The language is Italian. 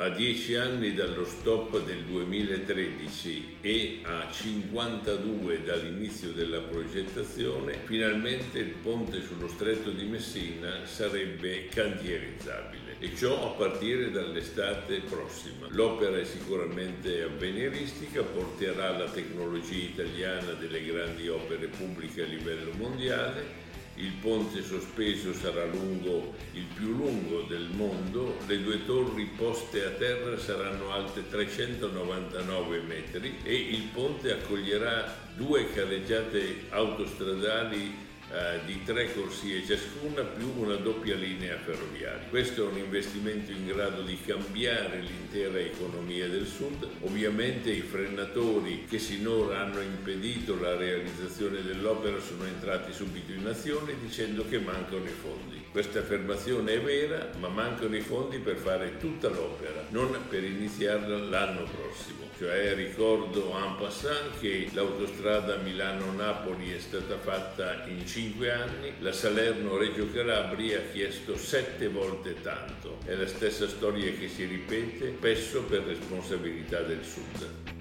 A dieci anni dallo stop del 2013 e a 52 dall'inizio della progettazione, finalmente il ponte sullo stretto di Messina sarebbe cantierizzabile e ciò a partire dall'estate prossima. L'opera è sicuramente avveniristica, porterà la tecnologia italiana delle grandi opere pubbliche a livello mondiale il ponte sospeso sarà lungo, il più lungo del mondo, le due torri poste a terra saranno alte 399 metri e il ponte accoglierà due carreggiate autostradali eh, di tre corsie ciascuna più una doppia linea ferroviaria. Questo è un investimento in grado di cambiare l'intera economia del sud. Ovviamente i frenatori che sinora hanno impedito la realizzazione dell'opera sono entrati subito in azione dicendo che mancano i fondi. Questa affermazione è vera, ma mancano i fondi per fare tutta l'opera, non per iniziarla l'anno prossimo. Cioè ricordo en passant che l'autostrada Milano-Napoli è stata fatta in 5 anni, la Salerno-Reggio Calabria ha chiesto 7 volte tanto. È la stessa storia che si ripete, spesso per responsabilità del Sud.